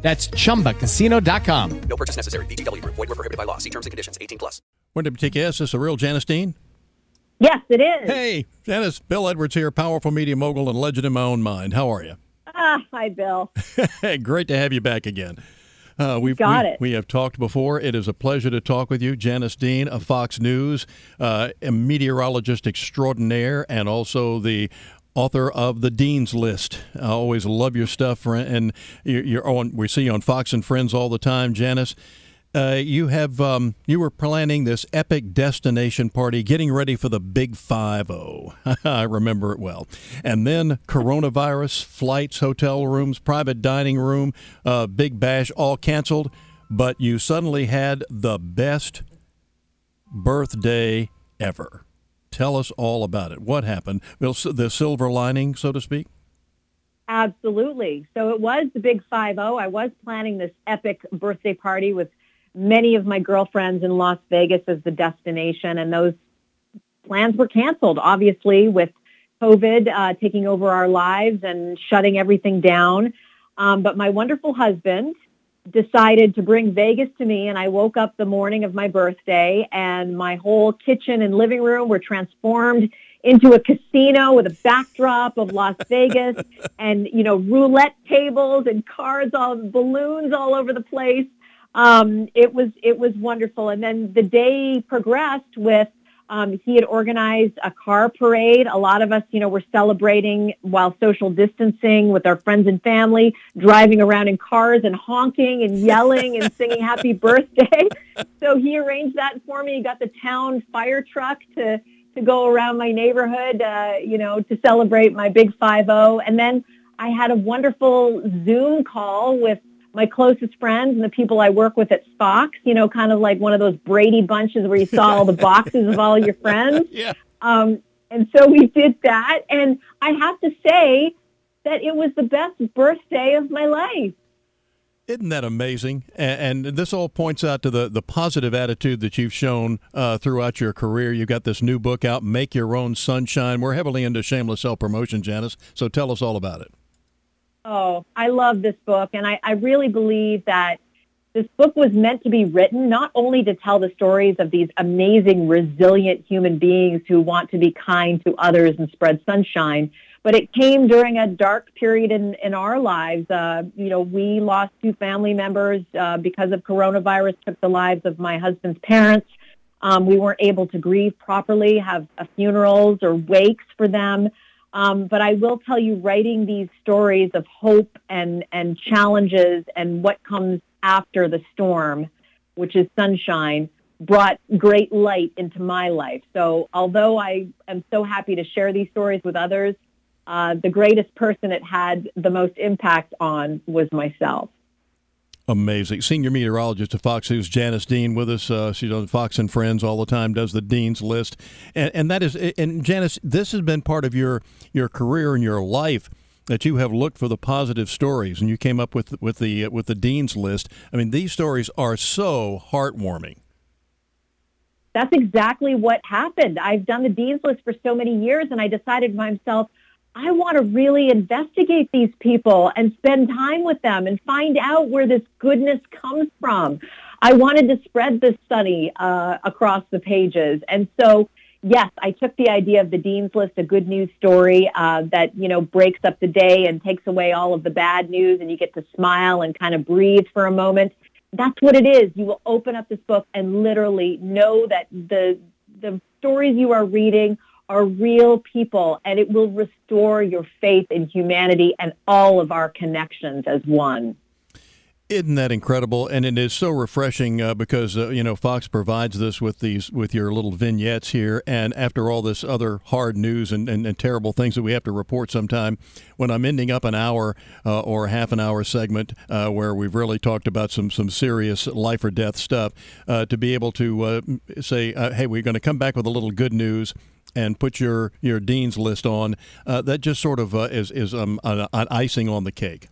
That's chumbacasino.com. No purchase necessary. VGW Group. Void were prohibited by law. See terms and conditions. 18 plus. When did take Is this a real Janice Dean? Yes, it is. Hey, Janice, Bill Edwards here, powerful media mogul and legend in my own mind. How are you? Ah, hi, Bill. hey, great to have you back again. Uh, we've Got we, it. we have talked before. It is a pleasure to talk with you, Janice Dean of Fox News, uh, a meteorologist extraordinaire, and also the author of the Dean's List. I always love your stuff, and you're, on. We see you on Fox and Friends all the time, Janice. Uh, you have um, you were planning this epic destination party, getting ready for the Big Five Zero. I remember it well. And then coronavirus, flights, hotel rooms, private dining room, uh, Big Bash, all canceled. But you suddenly had the best birthday ever. Tell us all about it. What happened? The silver lining, so to speak. Absolutely. So it was the big 5-0. I was planning this epic birthday party with many of my girlfriends in Las Vegas as the destination, and those plans were canceled, obviously, with COVID uh, taking over our lives and shutting everything down. Um, but my wonderful husband decided to bring Vegas to me, and I woke up the morning of my birthday, and my whole kitchen and living room were transformed into a casino with a backdrop of Las Vegas and, you know, roulette tables and cards, all balloons all over the place. Um, it was it was wonderful. And then the day progressed with um, he had organized a car parade. A lot of us, you know, were celebrating while social distancing with our friends and family, driving around in cars and honking and yelling and singing happy birthday. So he arranged that for me. He got the town fire truck to to go around my neighborhood, uh, you know, to celebrate my big 5-0. And then I had a wonderful Zoom call with my closest friends and the people I work with at Fox, you know, kind of like one of those Brady bunches where you saw all the boxes of all your friends. Yeah. Um, and so we did that. And I have to say that it was the best birthday of my life. Isn't that amazing? And, and this all points out to the, the positive attitude that you've shown uh, throughout your career. You've got this new book out, Make Your Own Sunshine. We're heavily into shameless self promotion, Janice. So tell us all about it. Oh, I love this book. And I, I really believe that this book was meant to be written not only to tell the stories of these amazing, resilient human beings who want to be kind to others and spread sunshine, but it came during a dark period in, in our lives. Uh, you know, we lost two family members uh, because of coronavirus, took the lives of my husband's parents. Um, we weren't able to grieve properly, have uh, funerals or wakes for them. Um, but I will tell you, writing these stories of hope and, and challenges and what comes after the storm, which is sunshine, brought great light into my life. So although I am so happy to share these stories with others, uh, the greatest person it had the most impact on was myself. Amazing. Senior meteorologist at Fox News, Janice Dean, with us. Uh, she's on Fox and Friends all the time, does the Dean's List. And, and that is, and Janice, this has been part of your, your career and your life that you have looked for the positive stories and you came up with with the with the dean's list i mean these stories are so heartwarming That's exactly what happened. I've done the Dean's List for so many years, and I decided myself, I want to really investigate these people and spend time with them and find out where this goodness comes from. I wanted to spread this study uh, across the pages. And so, yes, I took the idea of the Dean's List, a good news story uh, that, you know, breaks up the day and takes away all of the bad news and you get to smile and kind of breathe for a moment. That's what it is. You will open up this book and literally know that the, the stories you are reading are real people and it will restore your faith in humanity and all of our connections as one. Isn't that incredible? And it is so refreshing uh, because uh, you know Fox provides this with these with your little vignettes here. And after all this other hard news and, and, and terrible things that we have to report sometime, when I'm ending up an hour uh, or half an hour segment uh, where we've really talked about some some serious life or death stuff, uh, to be able to uh, say, "Hey, we're going to come back with a little good news." And put your, your dean's list on, Uh, that just sort of uh, is, is um, an, an icing on the cake.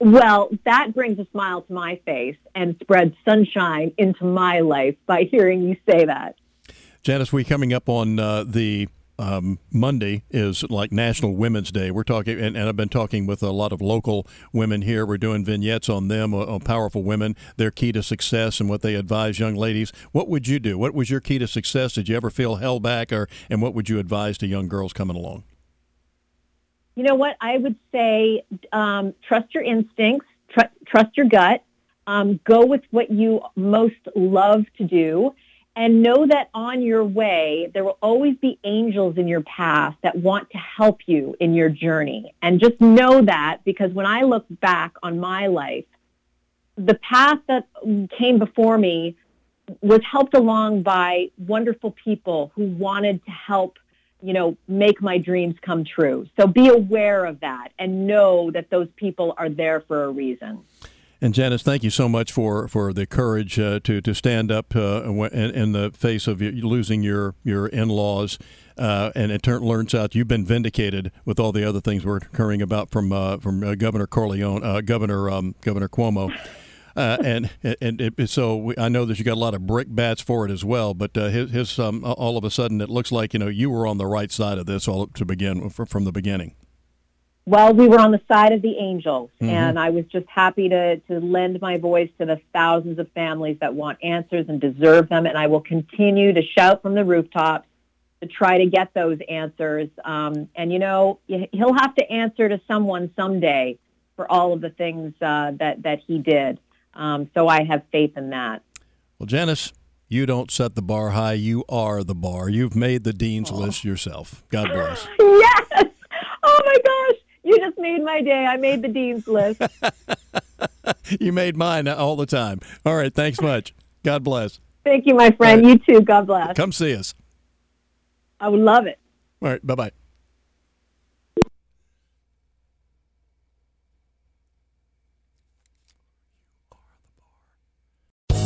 Well, that brings a smile to my face and spreads sunshine into my life by hearing you say that. Janice, we coming up on uh, the um, Monday is like National Women's Day. We're talking, and, and, I've been talking with a lot of local women here. We're doing vignettes on them, on powerful women, their key to success, and what they advise young ladies. What would you do? What was your key to success? Did you ever feel held back, or and what would you advise to young girls coming along? You know what? I would say um, trust your instincts, tr- trust your gut, um, go with what you most love to do, and know that on your way, there will always be angels in your path that want to help you in your journey. And just know that because when I look back on my life, the path that came before me was helped along by wonderful people who wanted to help you know, make my dreams come true. So be aware of that and know that those people are there for a reason. And Janice, thank you so much for, for the courage uh, to to stand up uh, in, in, the face of losing your your in laws. Uh, and it turn, learns out you've been vindicated with all the other things we're hearing about from uh, from uh, Governor Corleone, uh, Governor um, Governor Cuomo. Uh, and and it, so we, I know that you got a lot of brickbats for it as well. But uh, his, his um, all of a sudden it looks like you know you were on the right side of this all to begin from the beginning. Well, we were on the side of the angels, mm-hmm. and I was just happy to to lend my voice to the thousands of families that want answers and deserve them. And I will continue to shout from the rooftops to try to get those answers. Um, and you know, he'll have to answer to someone someday for all of the things uh, that that he did. Um, so I have faith in that. Well, Janice, you don't set the bar high. You are the bar. You've made the dean's oh. list yourself. God bless. yes. Oh my gosh. You just made my day. I made the dean's list. you made mine all the time. All right. Thanks much. God bless. Thank you, my friend. Right. You too. God bless. Come see us. I would love it. All right. Bye bye.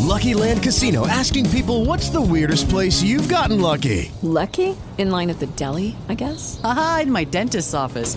Lucky Land Casino asking people what's the weirdest place you've gotten lucky? Lucky? In line at the deli, I guess? Aha, in my dentist's office.